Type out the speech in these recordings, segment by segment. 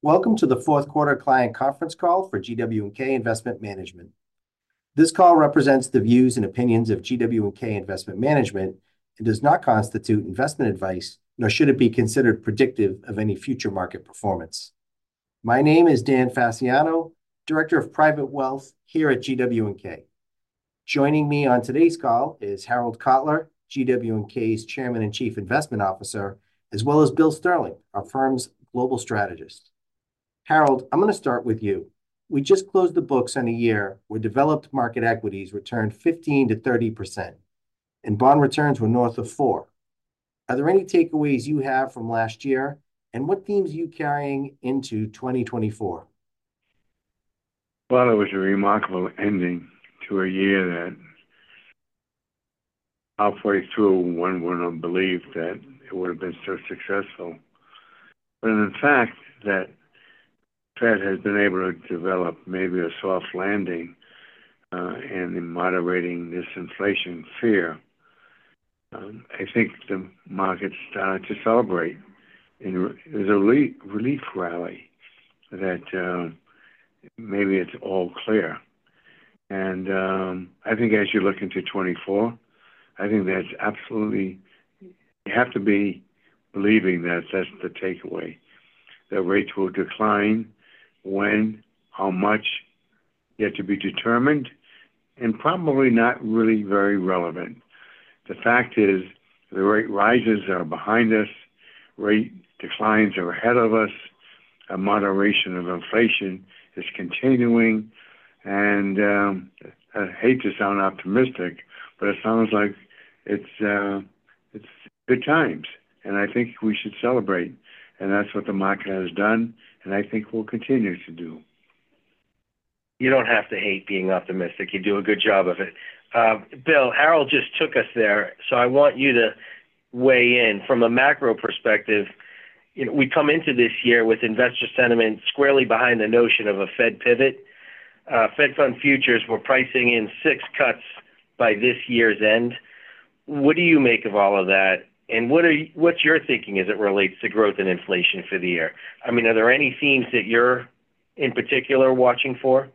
Welcome to the fourth quarter client conference call for GW&K Investment Management. This call represents the views and opinions of GW&K Investment Management and does not constitute investment advice, nor should it be considered predictive of any future market performance. My name is Dan Fasciano, Director of Private Wealth here at GW&K. Joining me on today's call is Harold Kotler, GW&K's Chairman and Chief Investment Officer, as well as Bill Sterling, our firm's Global Strategist. Harold, I'm going to start with you. We just closed the books on a year where developed market equities returned 15%-30%, and bond returns were north of 4. Are there any takeaways you have from last year, and what themes are you carrying into 2024? Well, it was a remarkable ending to a year that halfway through, oh one wouldn't have believed that it would have been so successful. But in fact, that Fed has been able to develop maybe a soft landing uh, and in moderating this inflation fear. Um, I think the markets started to celebrate. And there's a relief rally that um, maybe it's all clear. And um, I think as you look into 24, I think that's absolutely you have to be believing that that's the takeaway. that rates will decline. When, how much, yet to be determined, and probably not really very relevant. The fact is the rate rises are behind us. Rate declines are ahead of us. A moderation of inflation is continuing. And um, I hate to sound optimistic, but it sounds like uh, it's good times. And I think we should celebrate. And that's what the market has done, and I think we'll continue to do. You don't have to hate being optimistic. You do a good job of it. Uh, Bill, Harold just took us there, so I want you to weigh in. From a macro perspective, You know, we come into this year with investor sentiment squarely behind the notion of a Fed pivot. Uh, Fed Fund futures were pricing in six cuts by this year's end. What do you make of all of that, and what are what's your thinking as it relates to growth and inflation for the year? I mean, are there any themes that you're in particular watching for?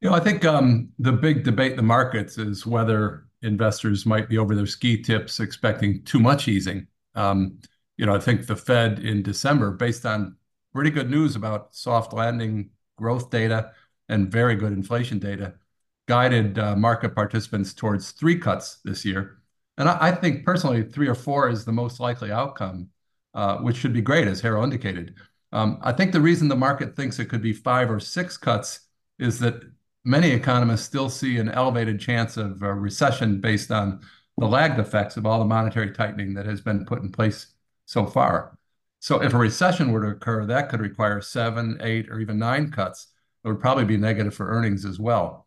You know, I think um, the big debate in the markets is whether investors might be over their ski tips expecting too much easing. Um, you know, I think the Fed in December, based on pretty good news about soft landing growth data and very good inflation data, guided uh, market participants towards three cuts this year. I think personally, three or four is the most likely outcome, uh, which should be great, as Harold indicated. Um, I think the reason the market thinks it could be five or six cuts is that many economists still see an elevated chance of a recession based on the lagged effects of all the monetary tightening that has been put in place so far. So if a recession were to occur, that could require seven, eight, or even nine cuts. It would probably be negative for earnings as well.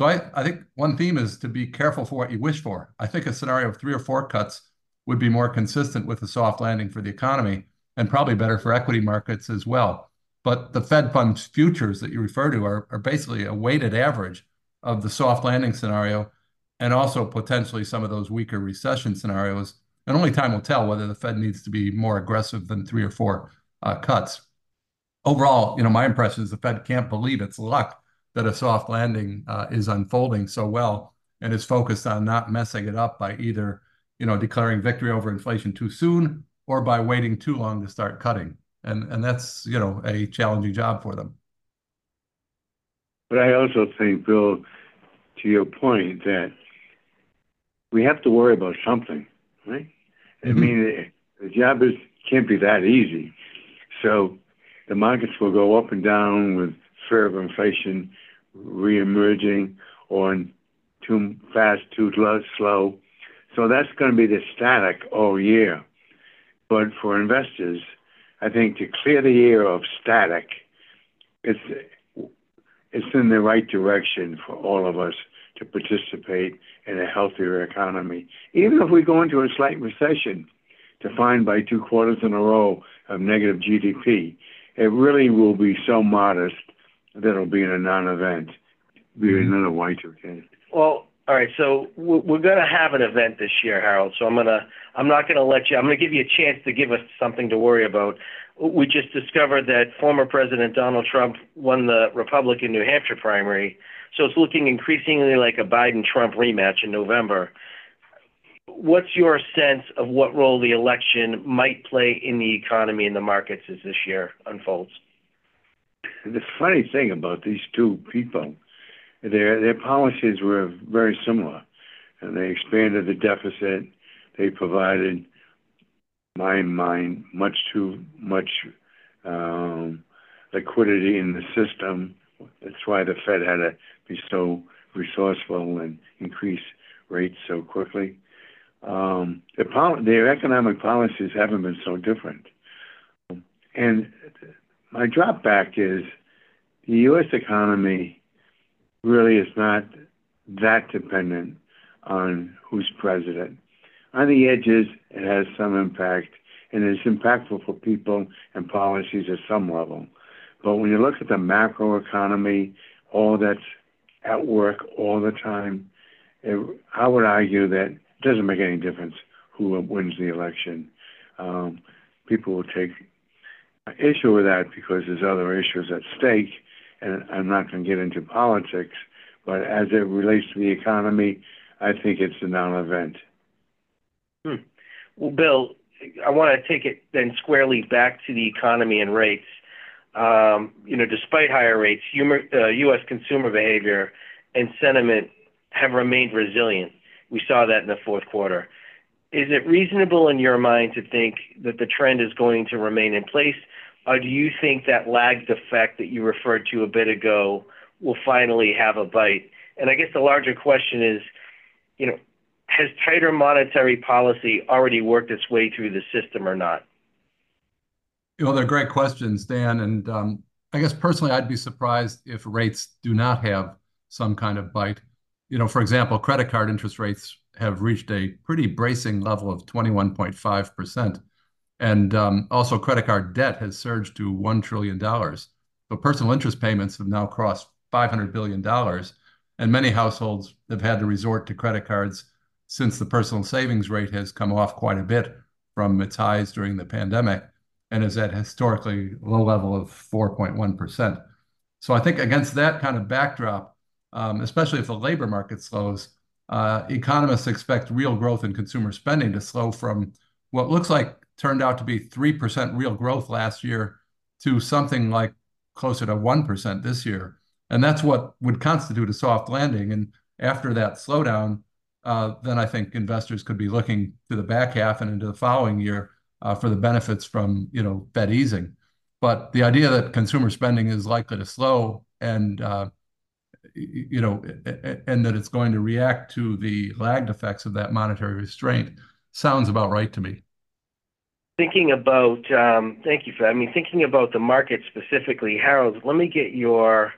So I think one theme is to be careful for what you wish for. I think a scenario of three or four cuts would be more consistent with a soft landing for the economy and probably better for equity markets as well. But the Fed Funds futures that you refer to are basically a weighted average of the soft landing scenario and also potentially some of those weaker recession scenarios. And only time will tell whether the Fed needs to be more aggressive than three or four uh, cuts. Overall, you know, my impression is the Fed can't believe its luck that a soft landing uh, is unfolding so well and is focused on not messing it up by either you know declaring victory over inflation too soon or by waiting too long to start cutting. And and that's you know a challenging job for them. But I also think, Bill, to your point, that we have to worry about something, right? I mm-hmm. mean, eh, the job is can't be that easy. So the markets will go up and down with fear of inflation reemerging on too fast, too slow. So that's going to be the static all year. But for investors, I think to clear the year of static, it's it's in the right direction for all of us to participate in a healthier economy. Even if we go into a slight recession defined by two quarters in a row of negative GDP, it really will be so modest that it'll be in a non-event, be mm-hmm. another Y2K. Well, All right, so we're gonna have an event this year, Harold, so I'm gonna, I'm not gonna let you... I'm gonna give you a chance to give us something to worry about. We just discovered that former President Donald Trump won the Republican New Hampshire primary, so it's looking increasingly like a Biden-Trump rematch in November. What's your sense of what role the election might play in the economy and the markets as this year unfolds? The funny thing about these two people, their their policies were very similar, and they expanded the deficit. They provided, my mind, much too much um, liquidity in the system. That's why the Fed had to be so resourceful and increase rates so quickly. Um, their economic policies haven't been so different. And my drop back is, the U.S. economy really is not that dependent on who's president. On the edges, it has some impact, and it's impactful for people and policies at some level. But when you look at the macroeconomy, all that's at work all the time, I would argue that it doesn't make any difference who wins the election. Um, people will take issue with that because there's other issues at stake, and I'm not gonna get into politics, but as it relates to the economy, I think it's a non-event. Hmm. Well, Bill, I wanna take it then squarely back to the economy and rates. Um, you know, despite higher rates, U.S. Uh, consumer behavior and sentiment have remained resilient. We saw that in the fourth quarter. Is it reasonable in your mind to think that the trend is going to remain in place, do you think that lagged effect that you referred to a bit ago will finally have a bite? And I guess the larger question is, you know, has tighter monetary policy already worked its way through the system or not? You know, they're great questions, Dan, and, um, I guess personally, I'd be surprised if rates do not have some kind of bite. You know, for example, credit card interest rates have reached a pretty bracing level of 21.5%, and, um, also credit card debt has surged to $1 trillion. So personal interest payments have now crossed $500 billion, and many households have had to resort to credit cards since the personal savings rate has come off quite a bit from its highs during the pandemic and is at historically low level of 4.1%. So I think against that kind of backdrop, um, especially if the labor market slows, uh, economists expect real growth in consumer spending to slow from what looks like turned out to be 3% real growth last year to something like closer to 1% this year. And that's what would constitute a soft landing, and after that slowdown, uh, then I think investors could be looking to the back half and into the following year, uh, for the benefits from, you know, Fed easing. But the idea that consumer spending is likely to slow and, uh, you know, and that it's going to react to the lagged effects of that monetary restraint sounds about right to me. Thinking about... Um, thank you for that. I mean, thinking about the market specifically, Harold, let me get your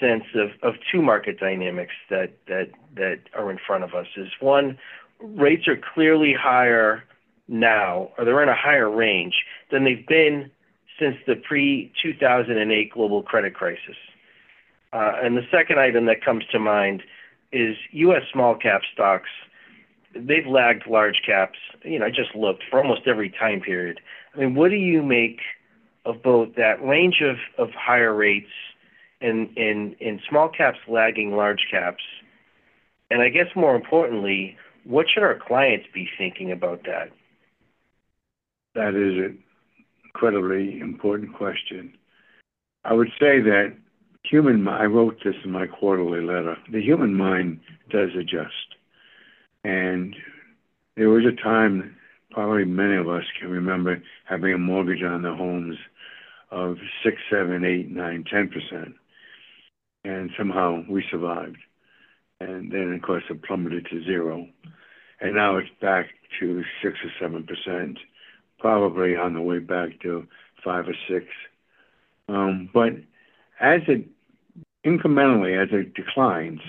sense of of two market dynamics that that, that are in front of us. Is One, rates are clearly higher now, or they're in a higher range than they've been since the pre-2008 global credit crisis. Uh, and the second item that comes to mind is U.S. small cap stocks. They've lagged large caps, you know, I just looked, for almost every time period. I mean, what do you make of both that range of of higher rates and in small caps lagging large caps? And I guess more importantly, what should our clients be thinking about that? That is an incredibly important question. I would say that human, I wrote this in my quarterly letter. The human mind does adjust, and there was a time, probably many of us can remember, having a mortgage on the homes of 6%, 7%, 8%, 9%, 10%, and somehow we survived. And then, of course, it plummeted to zero, and now it's back to 6 or 7%, probably on the way back to 5 or 6%. Um, but as it incrementally, as it declines,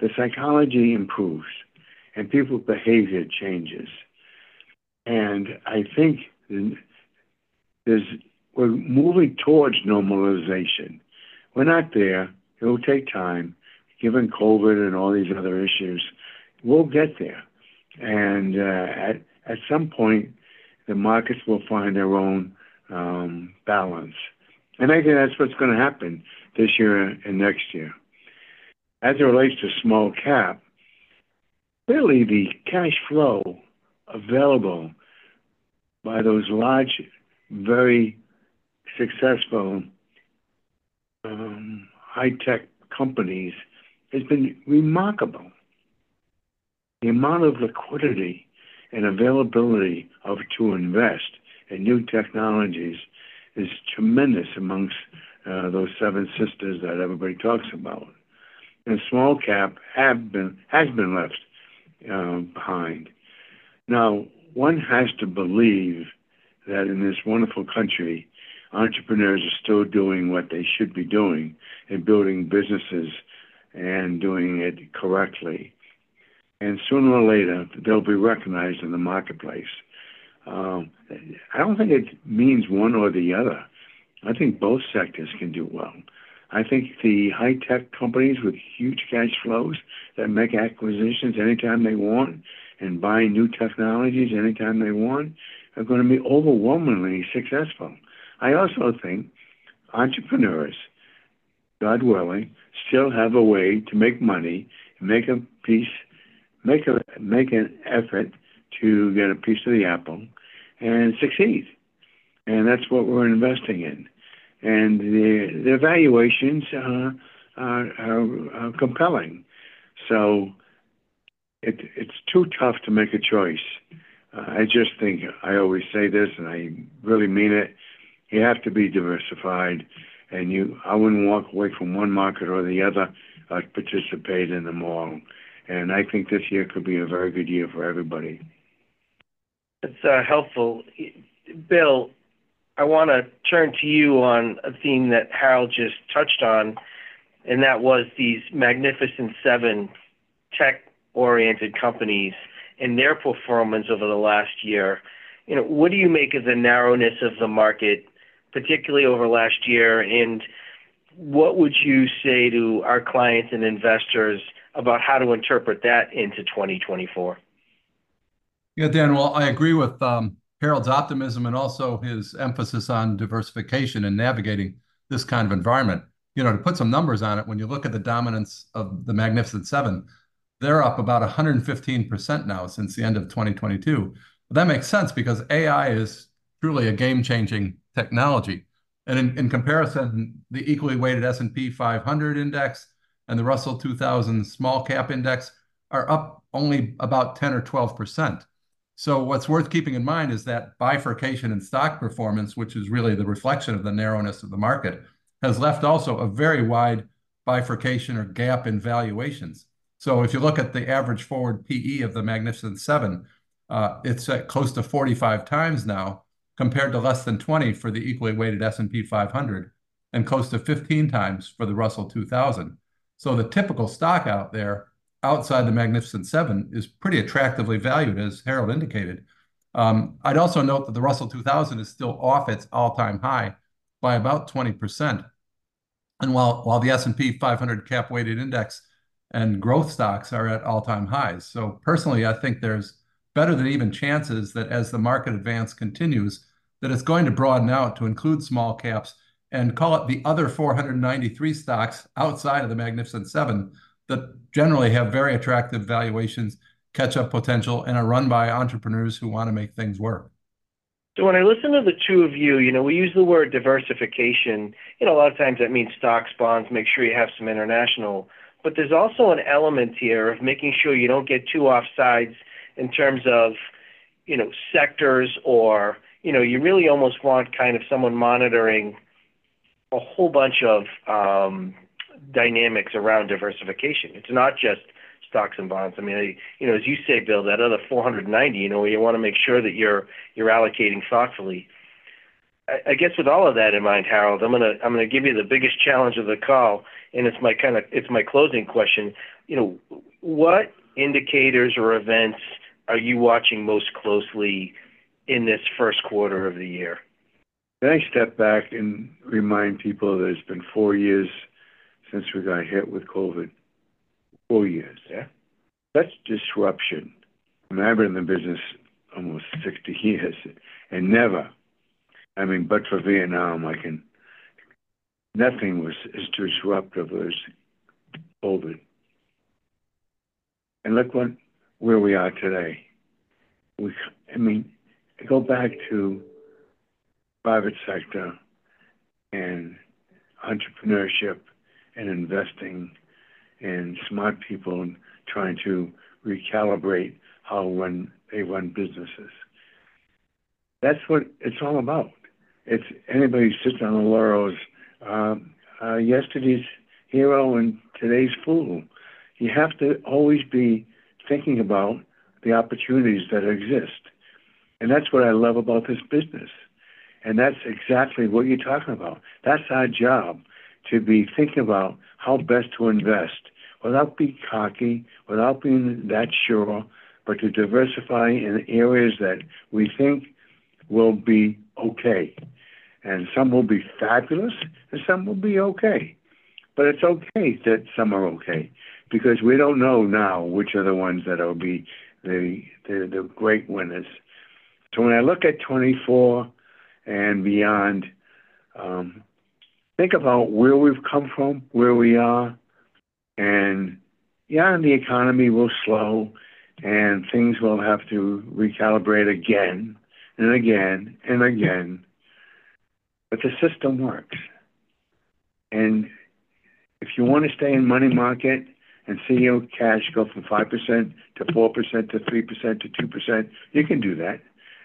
the psychology improves and people's behavior changes. And I think we're moving towards normalization. We're not there. It will take time, given COVID and all these other issues, we'll get there. And uh, at at some point, the markets will find their own um, balance. And I think that's what's going to happen this year and next year. As it relates to small cap, clearly the cash flow available by those large, very successful um, high-tech companies has been remarkable. The amount of liquidity and availability of to invest in new technologies is tremendous amongst uh, those seven sisters that everybody talks about. And small cap have been has been left uh, behind. Now, one has to believe that in this wonderful country, entrepreneurs are still doing what they should be doing and building businesses and doing it correctly. And sooner or later, they'll be recognized in the marketplace. Um, I don't think it means one or the other. I think both sectors can do well. I think the high tech companies with huge cash flows that make acquisitions anytime they want and buy new technologies anytime they want are going to be overwhelmingly successful. I also think entrepreneurs, God willing, still have a way to make money, make a piece, make a make an effort to get a piece of the apple and succeed. And that's what we're investing in. And the, the valuations uh, are, are, are compelling. So it, it's too tough to make a choice. Uh, I just think I always say this, and I really mean it. You have to be diversified, and you. I wouldn't walk away from one market or the other. I'd participate in them all, and I think this year could be a very good year for everybody. It's uh, helpful, Bill. I want to turn to you on a theme that Harold just touched on, and that was these magnificent seven tech-oriented companies and their performance over the last year. You know, what do you make of the narrowness of the market, particularly over last year? And what would you say to our clients and investors about how to interpret that into 2024? Yeah, Dan, well, I agree with um, Harold's optimism and also his emphasis on diversification and navigating this kind of environment. You know, to put some numbers on it, when you look at the dominance of the Magnificent Seven, they're up about 115% now since the end of 2022. But that makes sense because AI is truly a game-changing technology. And in, in comparison, the equally weighted S&P 500 index and the Russell 2000 small cap index are up only about 10 or 12%. So what's worth keeping in mind is that bifurcation in stock performance, which is really the reflection of the narrowness of the market, has left also a very wide bifurcation or gap in valuations. So if you look at the average forward PE of the Magnificent Seven, uh, it's at close to 45 times now, compared to less than 20 for the equally weighted S&P 500 and close to 15 times for the Russell 2000. So the typical stock out there outside the Magnificent Seven is pretty attractively valued, as Harold indicated. Um, I'd also note that the Russell 2000 is still off its all-time high by about 20%. And while, while the S&P 500 cap-weighted index and growth stocks are at all-time highs. So personally, I think there's better than even chances that as the market advance continues, that it's going to broaden out to include small caps and call it the other 493 stocks outside of the Magnificent Seven that generally have very attractive valuations, catch-up potential, and are run by entrepreneurs who want to make things work. So when I listen to the two of you, you know, we use the word diversification. You know, a lot of times that means stocks, bonds, make sure you have some international. But there's also an element here of making sure you don't get too off sides in terms of, you know, sectors or, you know, you really almost want kind of someone monitoring a whole bunch of um, dynamics around diversification. It's not just stocks and bonds. I mean, you know, as you say, Bill, that other 490, you know, you want to make sure that you're you're allocating thoughtfully. I, I guess with all of that in mind, Harold, I'm gonna I'm gonna give you the biggest challenge of the call, and it's my kind of it's my closing question. You know, what indicators or events are you watching most closely in this first quarter of the year? Can I step back and remind people that it's been four years since we got hit with COVID. four years. Yeah. That's disruption. I mean, I've been in the business almost 60 years and never, I mean, but for Vietnam, I can, nothing was as disruptive as COVID. And look what, where we are today. We, I mean, go back to private sector and entrepreneurship and investing and smart people and trying to recalibrate how when they run businesses. That's what it's all about. It's anybody sits on the laurels, uh, uh, yesterday's hero and today's fool. You have to always be thinking about the opportunities that exist. And that's what I love about this business. And that's exactly what you're talking about. That's our job to be thinking about how best to invest without being cocky, without being that sure, but to diversify in areas that we think will be okay. And some will be fabulous and some will be okay. But it's okay that some are okay because we don't know now which are the ones that will be the, the, the great winners. So when I look at 24 and beyond, um, think about where we've come from, where we are, and yeah, the economy will slow and things will have to recalibrate again and again and again. But the system works. And if you want to stay in money market and see your cash go from 5% to 4% to 3% to 2%, you can do that.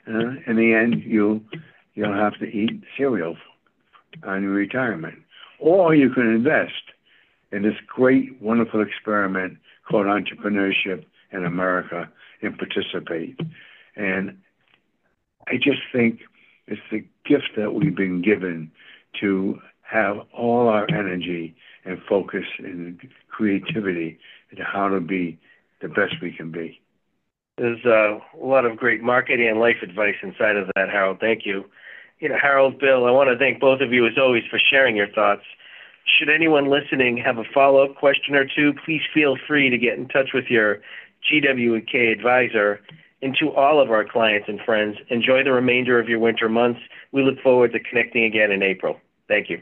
Uh, in the end, you'll, you'll have to eat cereal on your retirement. Or you can invest in this great, wonderful experiment called entrepreneurship in America and participate. And I just think it's the gift that we've been given to have all our energy and focus and creativity into how to be the best we can be. There's uh, a lot of great marketing and life advice inside of that, Harold. Thank you. You know, Harold, Bill, I want to thank both of you as always for sharing your thoughts. Should anyone listening have a follow-up question or two, please feel free to get in touch with your GW&K advisor. And to all of our clients and friends, enjoy the remainder of your winter months. We look forward to connecting again in April. Thank you.